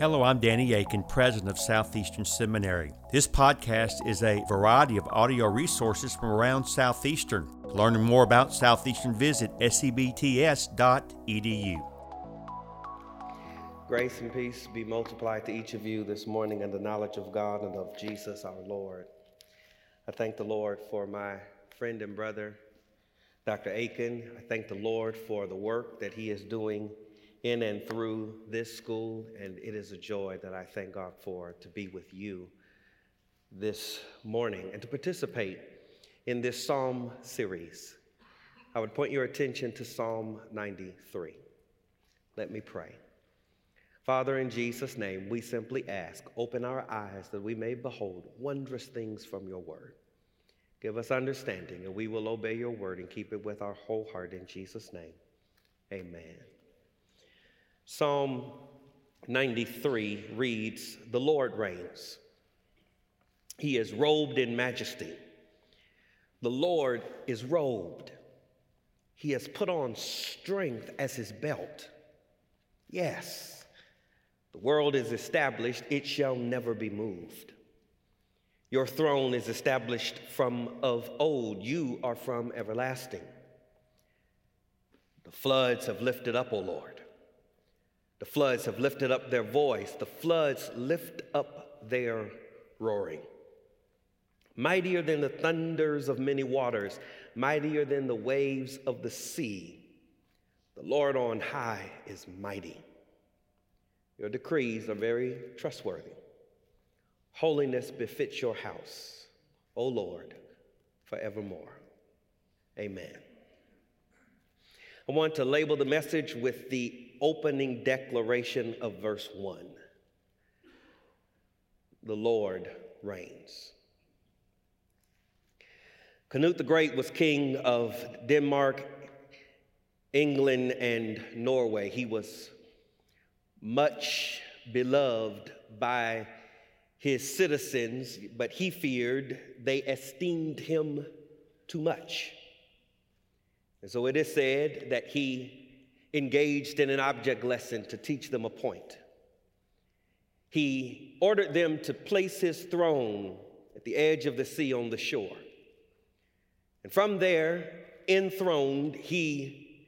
Hello, I'm Danny Akin, president of Southeastern Seminary. This podcast is a variety of audio resources from around Southeastern. Learning more about Southeastern, visit sebts.edu. Grace and peace be multiplied to each of you this morning in the knowledge of God and of Jesus our Lord. I thank the Lord for my friend and brother, Dr. Akin. I thank the Lord for the work that he is doing in and through this school, and it is a joy that I thank God for to be with you this morning and to participate in this Psalm series. I would point your attention to Psalm 93. Let me pray. Father, in Jesus' name, we simply ask, open our eyes that we may behold wondrous things from your word. Give us understanding, and we will obey your word and keep it with our whole heart in Jesus' name. Amen. Psalm 93 reads The Lord reigns, He is robed in majesty. The Lord is robed. He has put on strength as his belt. Yes, the world is established, it shall never be moved. Your throne is established from of old, you are from everlasting. The floods have lifted up, O Lord. The floods have lifted up their voice. The floods lift up their roaring. Mightier than the thunders of many waters, mightier than the waves of the sea. The Lord on high is mighty. Your decrees are very trustworthy. Holiness befits your house, O Lord, forevermore. Amen. I want to label the message with the opening declaration of verse 1 The Lord reigns. Canute the Great was king of Denmark, England, and Norway. He was much beloved by his citizens, but he feared they esteemed him too much. And so it is said that he engaged in an object lesson to teach them a point. He ordered them to place his throne at the edge of the sea on the shore. And from there, enthroned, he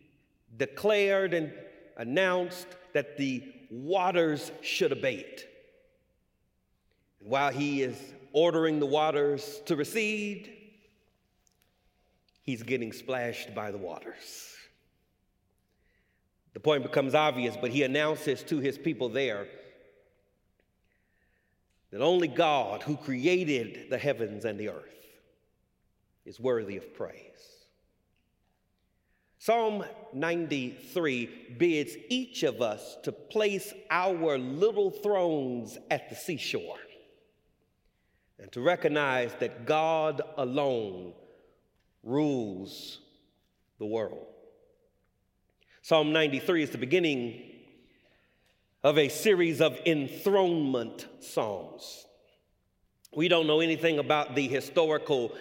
declared and announced that the waters should abate. And while he is ordering the waters to recede, he's getting splashed by the waters. The point becomes obvious, but he announces to his people there that only God, who created the heavens and the earth, is worthy of praise. Psalm 93 bids each of us to place our little thrones at the seashore and to recognize that God alone rules the world. Psalm 93 is the beginning of a series of enthronement psalms. We don't know anything about the historical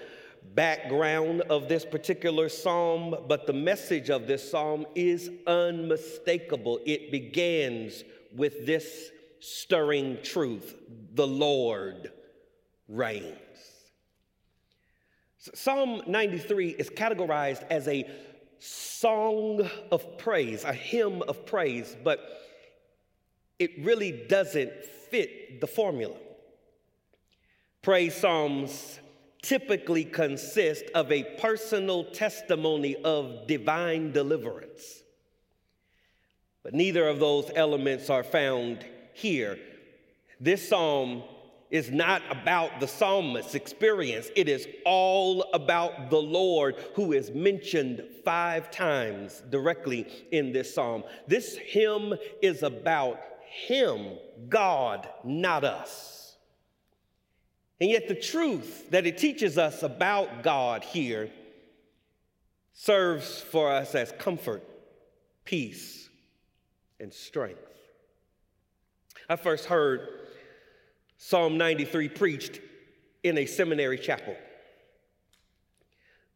background of this particular psalm, but the message of this psalm is unmistakable. It begins with this stirring truth the Lord reigns. Psalm 93 is categorized as a song of praise, a hymn of praise, but it really doesn't fit the formula. Praise Psalms typically consist of a personal testimony of divine deliverance. But neither of those elements are found here. This psalm is not about the psalmist's experience. It is all about the Lord who is mentioned five times directly in this psalm. This hymn is about Him, God, not us. And yet, the truth that it teaches us about God here serves for us as comfort, peace, and strength. I first heard Psalm 93 preached in a seminary chapel.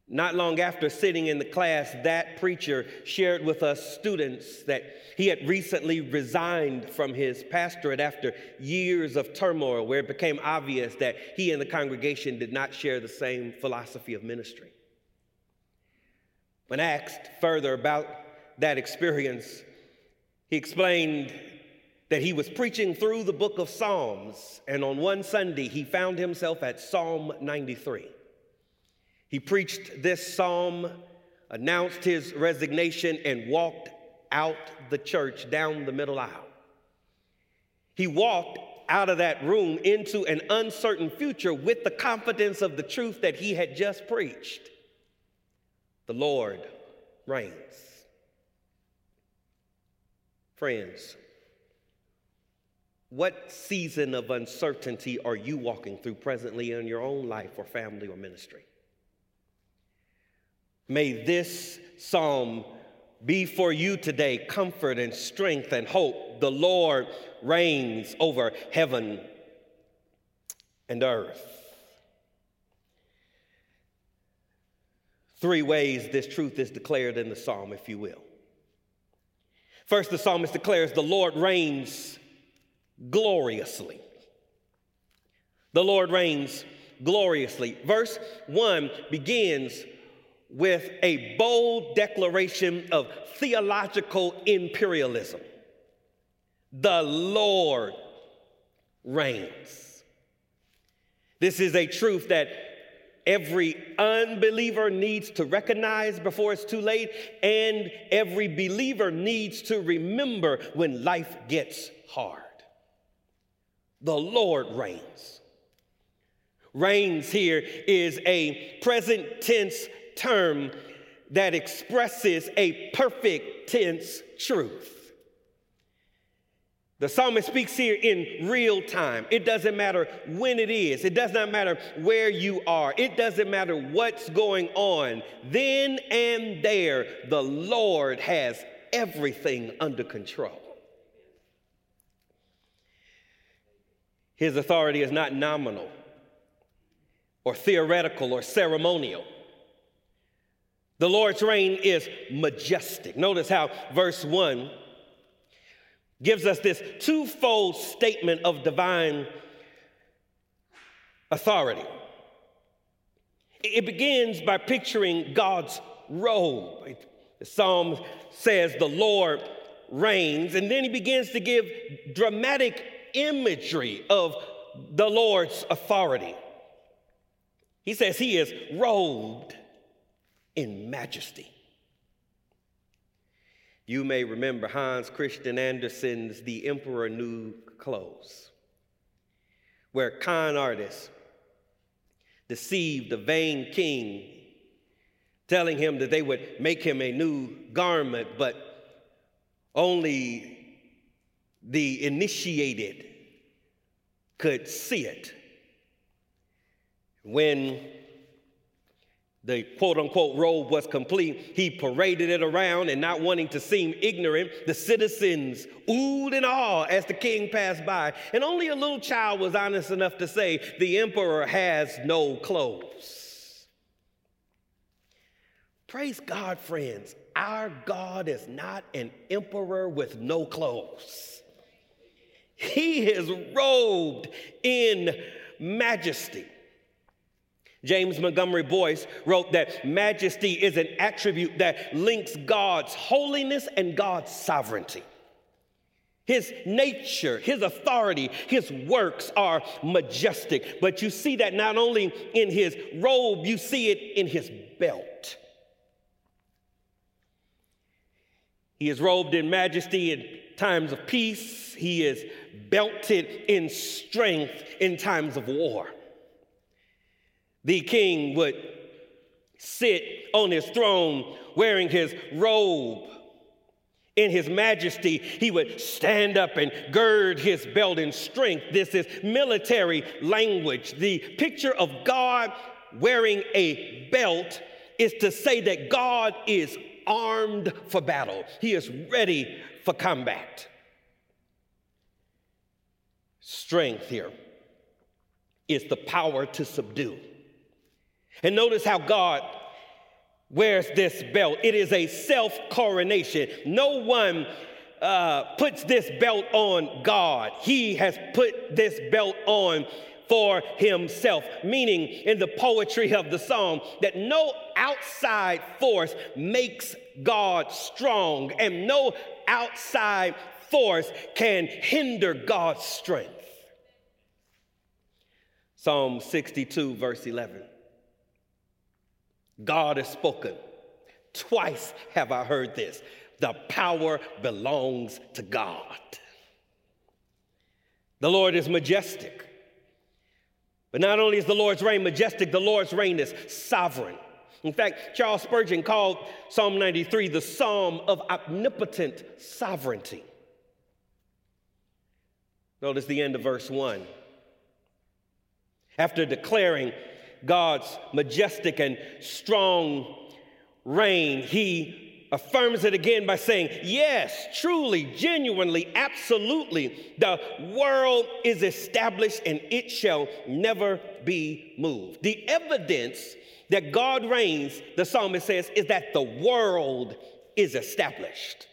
Not long after sitting in the class, that preacher shared with us students that he had recently resigned from his pastorate after years of turmoil, where it became obvious that he and the congregation did not share the same philosophy of ministry. When asked further about that experience, he explained that he was preaching through the book of Psalms, and on one Sunday he found himself at Psalm 93. He preached this psalm, announced his resignation, and walked out the church down the middle aisle. He walked out of that room into an uncertain future with the confidence of the truth that he had just preached. The Lord reigns. Friends, what season of uncertainty are you walking through presently in your own life or family or ministry? May this psalm be for you today comfort and strength and hope. The Lord reigns over heaven and earth. Three ways this truth is declared in the psalm, if you will. First, the psalmist declares, The Lord reigns gloriously. The Lord reigns gloriously. Verse 1 begins with a bold declaration of theological imperialism. The Lord reigns. This is a truth that every unbeliever needs to recognize before it's too late, and every believer needs to remember when life gets hard. The Lord reigns. Reigns here is a present tense term that expresses a perfect tense truth. The psalmist speaks here in real time. It doesn't matter when it is, it does not matter where you are, it doesn't matter what's going on. Then and there, the Lord has everything under control. His authority is not nominal or theoretical or ceremonial. The Lord's reign is majestic. Notice how verse 1 gives us this twofold statement of divine authority. It begins by picturing God's robe. The psalm says, The Lord reigns, and then he begins to give dramatic imagery of the Lord's authority. He says, He is robed in majesty. You may remember Hans Christian Andersen's The Emperor New Clothes, where con artists deceived a vain king, telling him that they would make him a new garment, but only the initiated could see it. When the quote unquote robe was complete, he paraded it around and not wanting to seem ignorant, the citizens oohed and awed as the king passed by. And only a little child was honest enough to say, The emperor has no clothes. Praise God, friends. Our God is not an emperor with no clothes. He is robed in majesty. James Montgomery Boice wrote that majesty is an attribute that links God's holiness and God's sovereignty. His nature, his authority, his works are majestic. But you see that not only in his robe, you see it in his belt. He is robed in majesty in times of peace, he is belted in strength in times of war. The king would sit on his throne wearing his robe. In his majesty, he would stand up and gird his belt in strength. This is military language. The picture of God wearing a belt is to say that God is armed for battle, he is ready for combat. Strength here is the power to subdue. And notice how God wears this belt. It is a self coronation. No one uh, puts this belt on God, He has put this belt on for himself, meaning in the poetry of the psalm that no outside force makes God strong and no outside force can hinder God's strength. Psalm 62, verse 11. God has spoken. Twice have I heard this. The power belongs to God. The Lord is majestic. But not only is the Lord's reign majestic, the Lord's reign is sovereign. In fact, Charles Spurgeon called Psalm 93 the psalm of omnipotent sovereignty. Notice the end of verse 1. After declaring God's majestic and strong reign, he affirms it again by saying, Yes, truly, genuinely, absolutely, the world is established and it shall never be moved. The evidence that God reigns, the psalmist says, is that the world is established.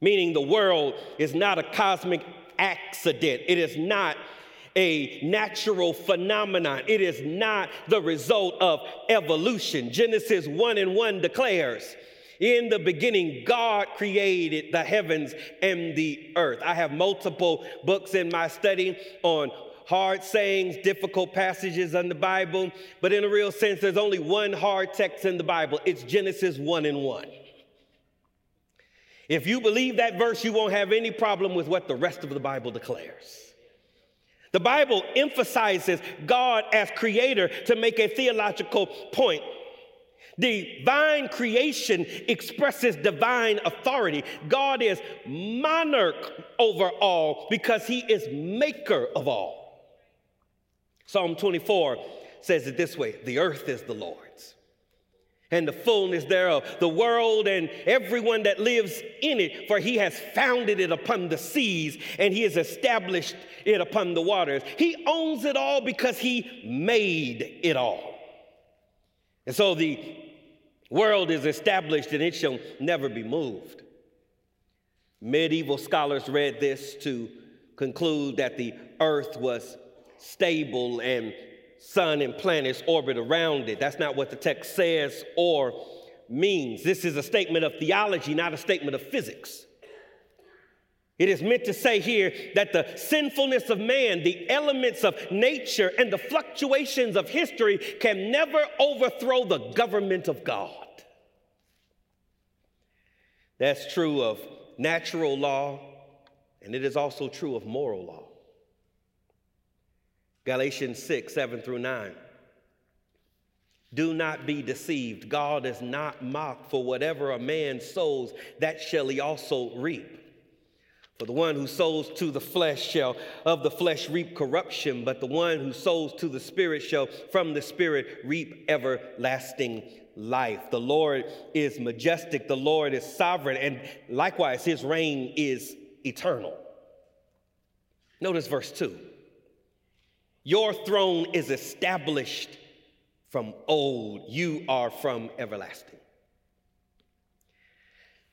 Meaning the world is not a cosmic accident, it is not a natural phenomenon. It is not the result of evolution. Genesis 1 and 1 declares in the beginning, God created the heavens and the earth. I have multiple books in my study on hard sayings, difficult passages in the Bible, but in a real sense, there's only one hard text in the Bible. It's Genesis 1 and 1. If you believe that verse, you won't have any problem with what the rest of the Bible declares. The Bible emphasizes God as creator to make a theological point. Divine creation expresses divine authority. God is monarch over all because he is maker of all. Psalm 24 says it this way The earth is the Lord's and the fullness thereof, the world and everyone that lives in it, for he has founded it upon the seas and he has established it upon the waters. He owns it all because he made it all. And so the world is established and it shall never be moved. Medieval scholars read this to conclude that the earth was stable and sun and planets orbit around it. That's not what the text says or means. This is a statement of theology, not a statement of physics. It is meant to say here that the sinfulness of man, the elements of nature, and the fluctuations of history can never overthrow the government of God. That's true of natural law, and it is also true of moral law. Galatians 6, 7 through 9. Do not be deceived. God is not mocked, for whatever a man sows, that shall he also reap. For the one who sows to the flesh shall of the flesh reap corruption, but the one who sows to the Spirit shall from the Spirit reap everlasting life. The Lord is majestic, the Lord is sovereign, and likewise, his reign is eternal. Notice verse 2 Your throne is established from old, you are from everlasting.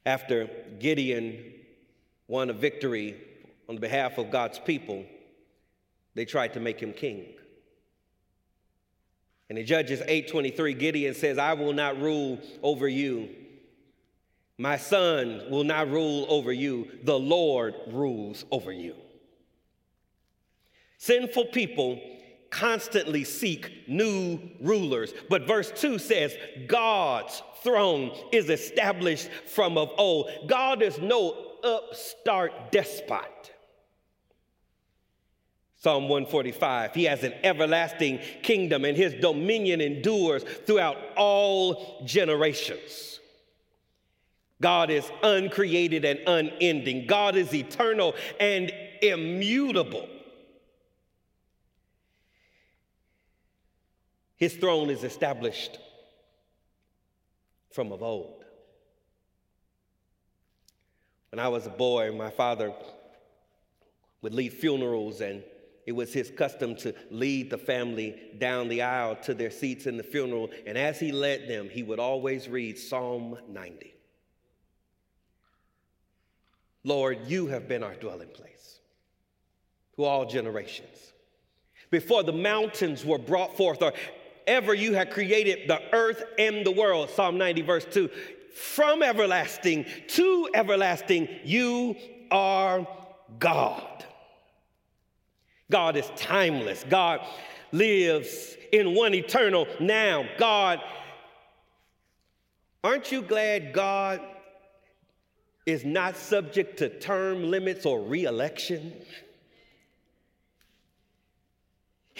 After Gideon won a victory on behalf of God's people, they tried to make him king. And in Judges 8:23, Gideon says, I will not rule over you. My son will not rule over you. The Lord rules over you. Sinful people constantly seek new rulers. But verse 2 says, God's throne is established from of old. God is no upstart despot. Psalm 145 He has an everlasting kingdom, and his dominion endures throughout all generations. God is uncreated and unending, God is eternal and immutable. His throne is established from of old. When I was a boy, my father would lead funerals and it was his custom to lead the family down the aisle to their seats in the funeral. And as he led them, he would always read Psalm 90. Lord, you have been our dwelling place to all generations. Before the mountains were brought forth, or ever you have created the earth and the world, Psalm 90, verse 2, from everlasting to everlasting, you are God. God is timeless. God lives in one eternal now. God, aren't you glad God is not subject to term limits or reelection?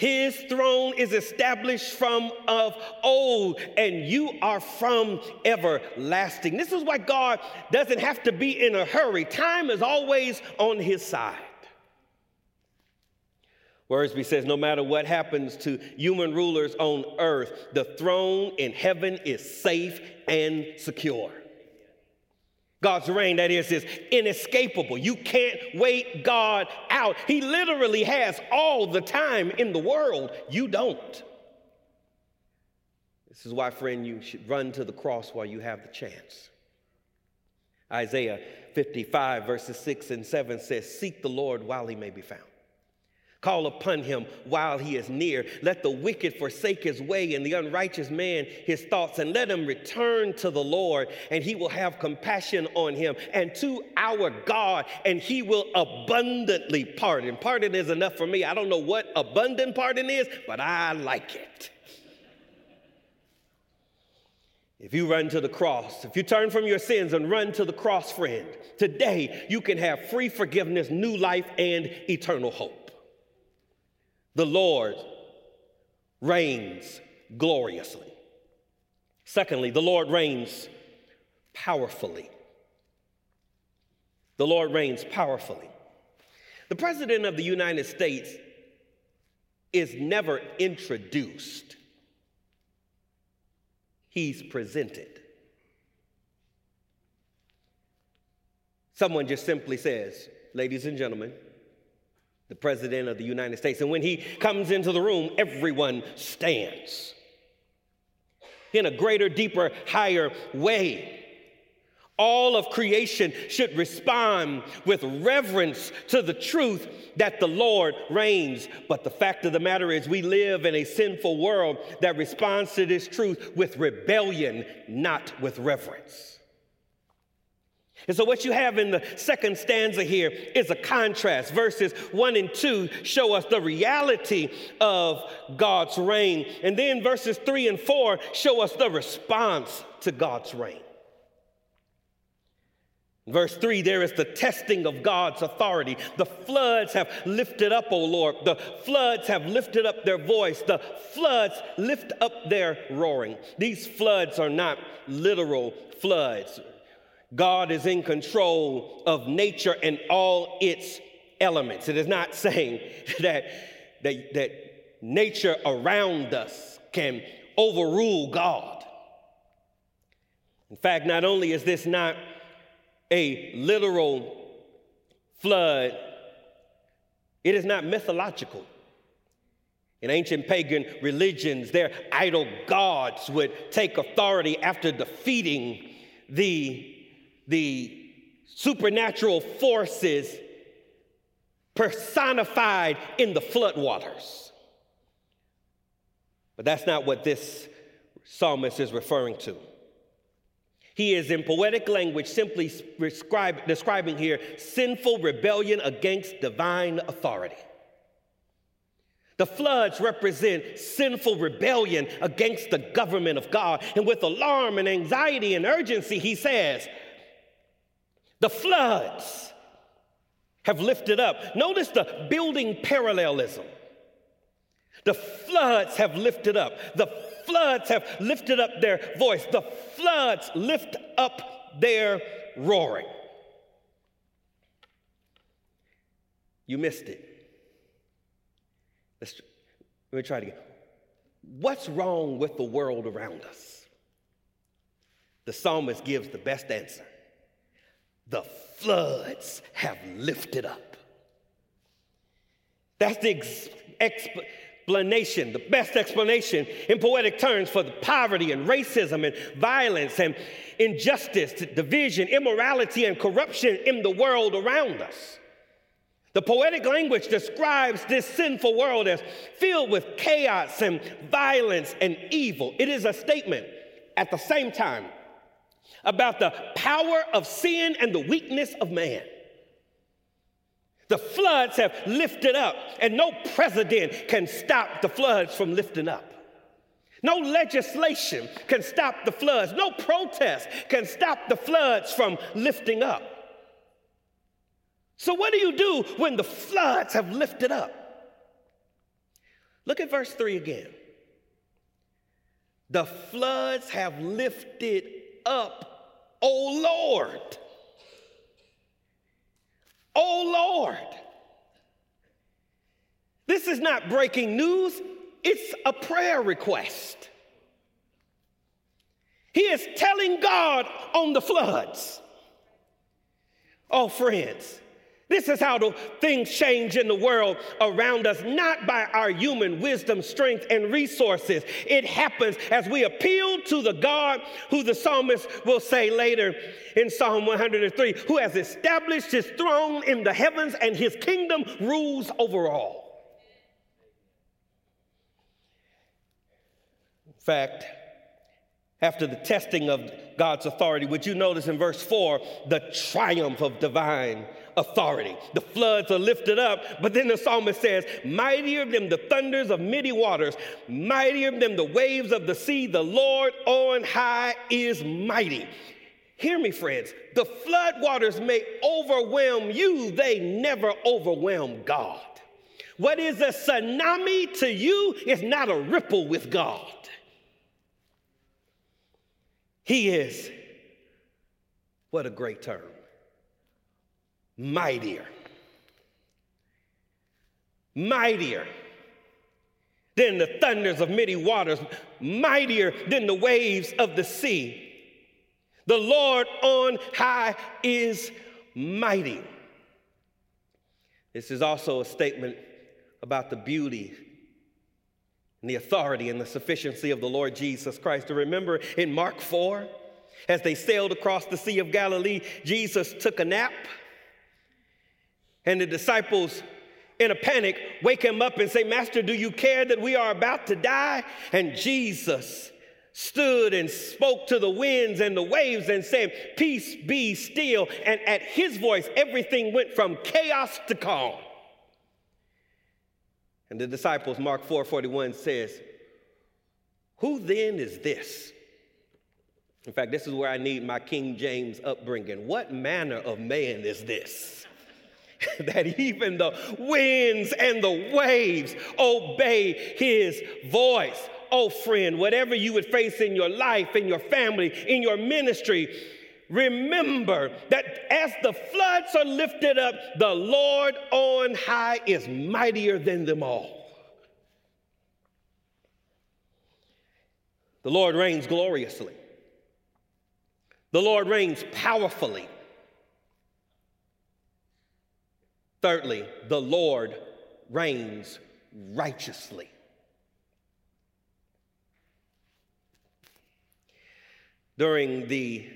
His throne is established from of old, and you are from everlasting. This is why God doesn't have to be in a hurry. Time is always on his side. Wiersbe says, no matter what happens to human rulers on earth, the throne in heaven is safe and secure. God's reign, that is, is inescapable. You can't wait God out. He literally has all the time in the world. You don't. This is why, friend, you should run to the cross while you have the chance. Isaiah 55, verses 6 and 7 says, Seek the Lord while he may be found. Call upon him while he is near. Let the wicked forsake his way and the unrighteous man his thoughts, and let him return to the Lord, and he will have compassion on him, and to our God, and he will abundantly pardon. Pardon is enough for me. I don't know what abundant pardon is, but I like it. If you run to the cross, if you turn from your sins and run to the cross, friend, today you can have free forgiveness, new life, and eternal hope. The Lord reigns gloriously. Secondly, the Lord reigns powerfully. The Lord reigns powerfully. The President of the United States is never introduced, he's presented. Someone just simply says, Ladies and gentlemen, the President of the United States. And when he comes into the room, everyone stands in a greater, deeper, higher way. All of creation should respond with reverence to the truth that the Lord reigns. But the fact of the matter is, we live in a sinful world that responds to this truth with rebellion, not with reverence. And so, what you have in the second stanza here is a contrast. Verses one and two show us the reality of God's reign. And then verses three and four show us the response to God's reign. Verse 3, there is the testing of God's authority. The floods have lifted up, O Lord. The floods have lifted up their voice. The floods lift up their roaring. These floods are not literal floods. God is in control of nature and all its elements. It is not saying that, that, that nature around us can overrule God. In fact, not only is this not a literal flood, it is not mythological. In ancient pagan religions, their idol gods would take authority after defeating the the supernatural forces personified in the floodwaters. But that's not what this psalmist is referring to. He is, in poetic language, simply describing here sinful rebellion against divine authority. The floods represent sinful rebellion against the government of God. And with alarm and anxiety and urgency, he says, the floods have lifted up. Notice the building parallelism. The floods have lifted up. The floods have lifted up their voice. The floods lift up their roaring. You missed it. Let's, let me try it again. What's wrong with the world around us? The psalmist gives the best answer the floods have lifted up. That's the ex- explanation, the best explanation in poetic terms for the poverty and racism and violence and injustice, division, immorality, and corruption in the world around us. The poetic language describes this sinful world as filled with chaos and violence and evil. It is a statement at the same time about the power of sin and the weakness of man. The floods have lifted up, and no president can stop the floods from lifting up. No legislation can stop the floods. No protest can stop the floods from lifting up. So, what do you do when the floods have lifted up? Look at verse 3 again. The floods have lifted up, O Lord. O Lord. This is not breaking news, it's a prayer request. He is telling God on the floods. Oh, friends, this is how the things change in the world around us, not by our human wisdom, strength, and resources. It happens as we appeal to the God who the psalmist will say later in Psalm 103, who has established his throne in the heavens and his kingdom rules over all. In fact, after the testing of God's authority, would you notice in verse 4 the triumph of divine authority. The floods are lifted up, but then the psalmist says, Mightier than the thunders of many waters, mightier than the waves of the sea, the Lord on high is mighty. Hear me, friends. The flood waters may overwhelm you, they never overwhelm God. What is a tsunami to you is not a ripple with God. He is, what a great term, mightier. Mightier than the thunders of many waters, mightier than the waves of the sea. The Lord on high is mighty. This is also a statement about the beauty and the authority and the sufficiency of the Lord Jesus Christ. To remember in Mark 4, as they sailed across the Sea of Galilee, Jesus took a nap and the disciples, in a panic, wake him up and say, Master, do you care that we are about to die? And Jesus stood and spoke to the winds and the waves and said, Peace be still. And at his voice, everything went from chaos to calm. And the disciples, Mark 4 41 says, Who then is this? In fact, this is where I need my King James upbringing. What manner of man is this? that even the winds and the waves obey his voice. Oh, friend, whatever you would face in your life, in your family, in your ministry, remember that as the floods are lifted up, the Lord on high is mightier than them all. The Lord reigns gloriously. The Lord reigns powerfully. Thirdly, the Lord reigns righteously. During the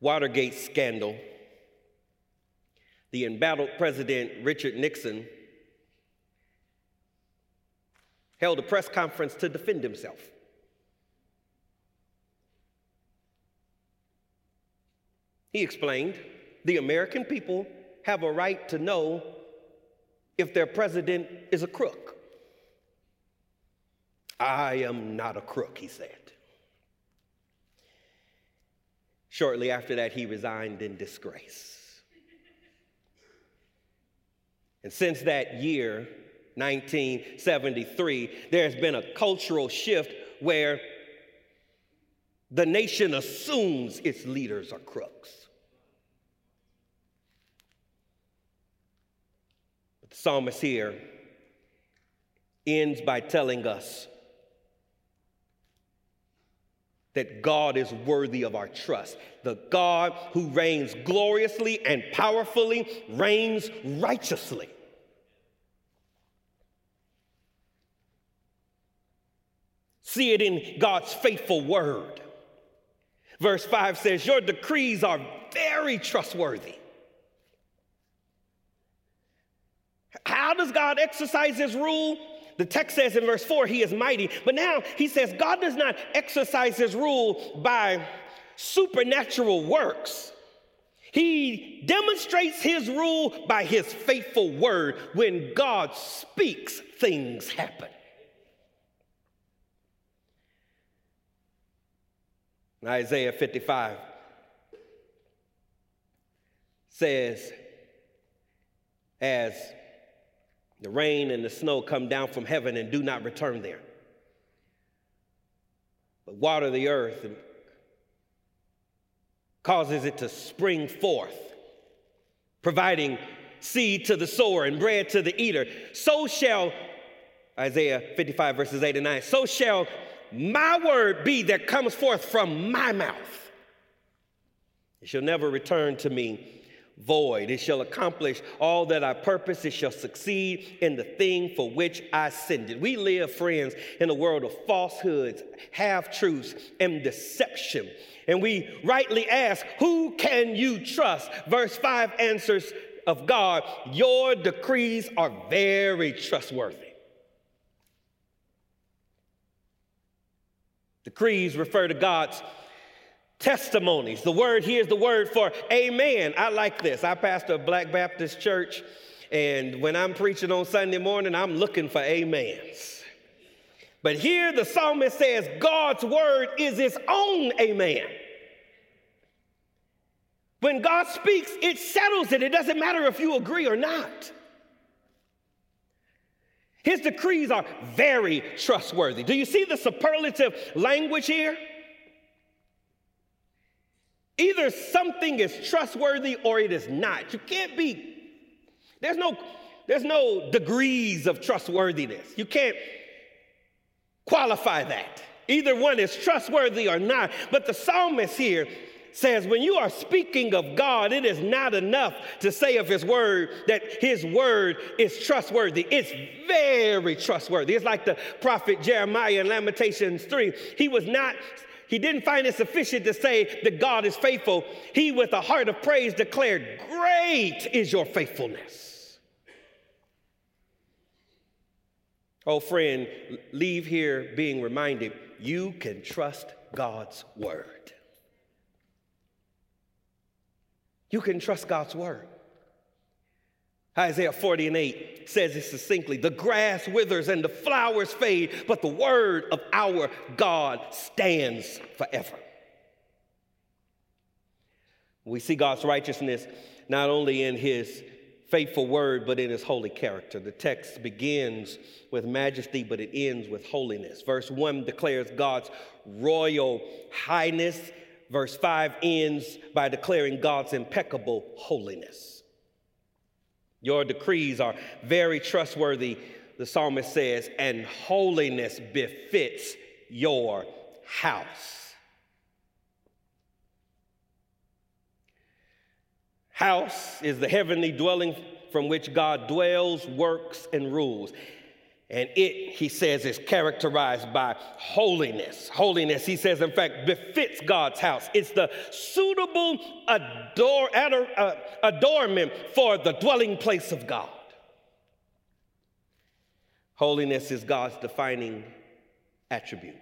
Watergate scandal, the embattled President Richard Nixon held a press conference to defend himself. He explained the American people have a right to know if their president is a crook. I am not a crook, he said. Shortly after that, he resigned in disgrace. And since that year, 1973, there's been a cultural shift where the nation assumes its leaders are crooks. the psalmist here ends by telling us that God is worthy of our trust. The God who reigns gloriously and powerfully reigns righteously. See it in God's faithful word. Verse 5 says, Your decrees are very trustworthy. How does God exercise his rule? The text says in verse 4, he is mighty. But now he says God does not exercise his rule by supernatural works. He demonstrates his rule by his faithful word. When God speaks, things happen. Isaiah 55 says, as the rain and the snow come down from heaven and do not return there, but water the earth and causes it to spring forth, providing seed to the sower and bread to the eater. So shall, Isaiah 55, verses 8 and 9, so shall my word be that comes forth from my mouth. It shall never return to me void. It shall accomplish all that I purpose. It shall succeed in the thing for which I send it. We live, friends, in a world of falsehoods, half truths, and deception. And we rightly ask, Who can you trust? Verse 5 answers of God, Your decrees are very trustworthy. Decrees refer to God's testimonies. The word here is the word for amen. I like this. I pastor a Black Baptist church, and when I'm preaching on Sunday morning, I'm looking for amens. But here the psalmist says God's word is its own amen. When God speaks, it settles it. It doesn't matter if you agree or not. His decrees are very trustworthy. Do you see the superlative language here? Either something is trustworthy or it is not. You can't be, there's no, there's no degrees of trustworthiness. You can't qualify that. Either one is trustworthy or not. But the psalmist here says when you are speaking of God, it is not enough to say of his word that his word is trustworthy. It's very trustworthy. It's like the prophet Jeremiah in Lamentations 3. He was not he didn't find it sufficient to say that God is faithful. He, with a heart of praise, declared, Great is your faithfulness. Oh, friend, leave here being reminded you can trust God's word. You can trust God's word. Isaiah 40 and 8 says it succinctly The grass withers and the flowers fade, but the word of our God stands forever. We see God's righteousness not only in his faithful word, but in his holy character. The text begins with majesty, but it ends with holiness. Verse 1 declares God's royal highness verse 5 ends by declaring God's impeccable holiness. Your decrees are very trustworthy, the psalmist says, and holiness befits your house. House is the heavenly dwelling from which God dwells, works, and rules. And it, he says, is characterized by holiness. Holiness, he says, in fact, befits God's house. It's the suitable ador, uh, adornment for the dwelling place of God. Holiness is God's defining attribute.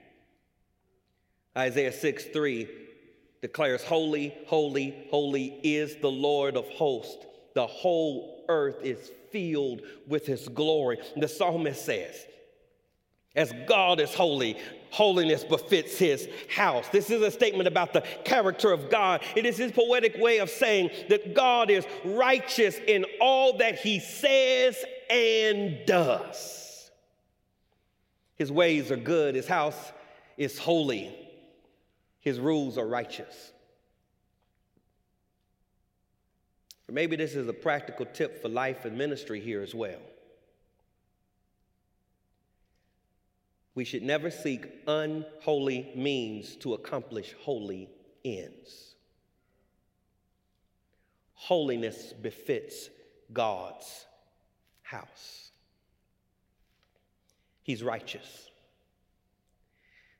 Isaiah 6 3 declares, Holy, holy, holy is the Lord of hosts. The whole earth is filled with his glory. The psalmist says, as God is holy, holiness befits his house. This is a statement about the character of God. It is his poetic way of saying that God is righteous in all that he says and does. His ways are good, his house is holy, his rules are righteous. Or maybe this is a practical tip for life and ministry here as well. We should never seek unholy means to accomplish holy ends. Holiness befits God's house. He's righteous.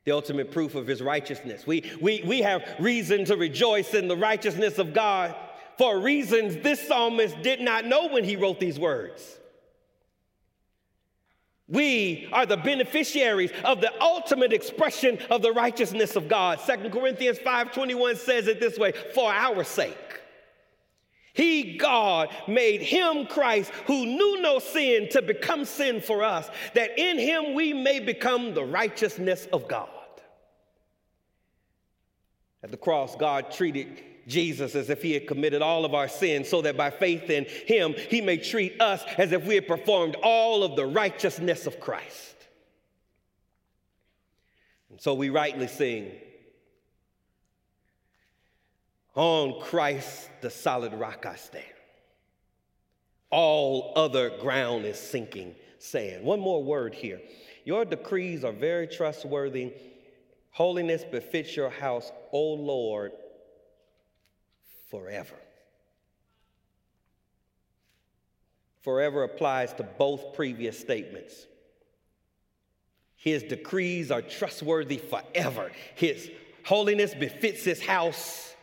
the ultimate proof of his righteousness. We, we, we have reason to rejoice in the righteousness of God for reasons this psalmist did not know when he wrote these words. We are the beneficiaries of the ultimate expression of the righteousness of God. 2 Corinthians 5:21 says it this way, for our sake. He, God, made him Christ who knew no sin to become sin for us, that in him we may become the righteousness of God. At the cross, God treated Jesus as if he had committed all of our sins, so that by faith in him, he may treat us as if we had performed all of the righteousness of Christ. And so we rightly sing, On Christ, the solid rock I stand. All other ground is sinking sand. One more word here. Your decrees are very trustworthy Holiness befits your house, O Lord, forever. Forever applies to both previous statements. His decrees are trustworthy forever. His holiness befits his house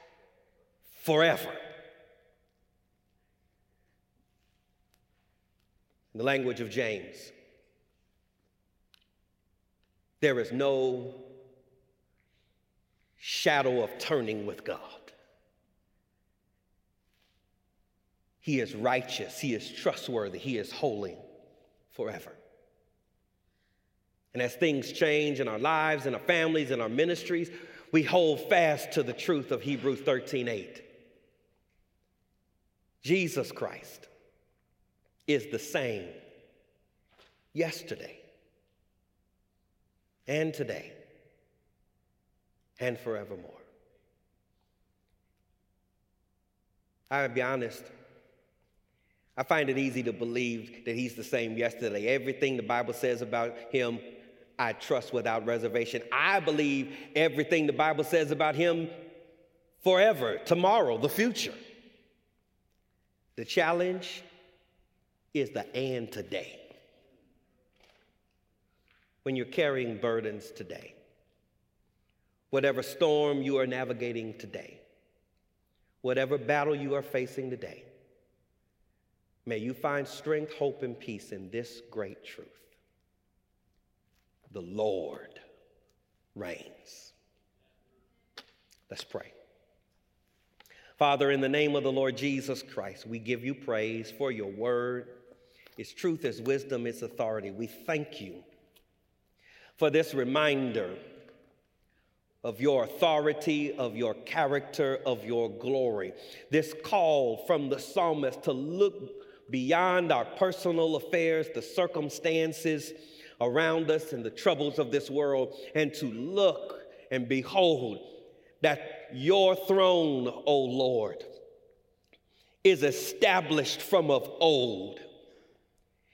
forever. In the language of James, there is no shadow of turning with God. He is righteous, He is trustworthy, He is holy forever. And as things change in our lives, in our families, in our ministries, we hold fast to the truth of Hebrews 13 8. Jesus Christ is the same yesterday and today and forevermore. I'll be honest, I find it easy to believe that he's the same yesterday. Everything the Bible says about him, I trust without reservation. I believe everything the Bible says about him forever, tomorrow, the future. The challenge is the and today. When you're carrying burdens today, whatever storm you are navigating today, whatever battle you are facing today, may you find strength, hope, and peace in this great truth. The Lord reigns. Let's pray. Father, in the name of the Lord Jesus Christ, we give you praise for your word. Its truth, its wisdom, its authority. We thank you for this reminder of your authority, of your character, of your glory. This call from the psalmist to look beyond our personal affairs, the circumstances around us, and the troubles of this world, and to look and behold that your throne, O Lord, is established from of old,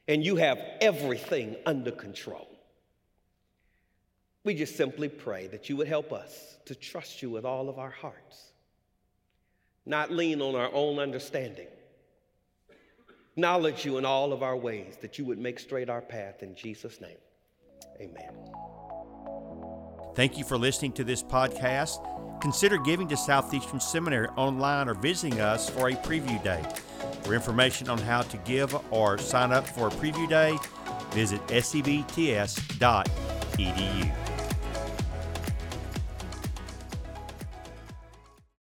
and you have everything under control. We just simply pray that you would help us to trust you with all of our hearts, not lean on our own understanding, acknowledge you in all of our ways, that you would make straight our path. In Jesus' name, amen. Thank you for listening to this podcast. Consider giving to Southeastern Seminary online or visiting us for a preview day. For information on how to give or sign up for a preview day, visit sebts.edu.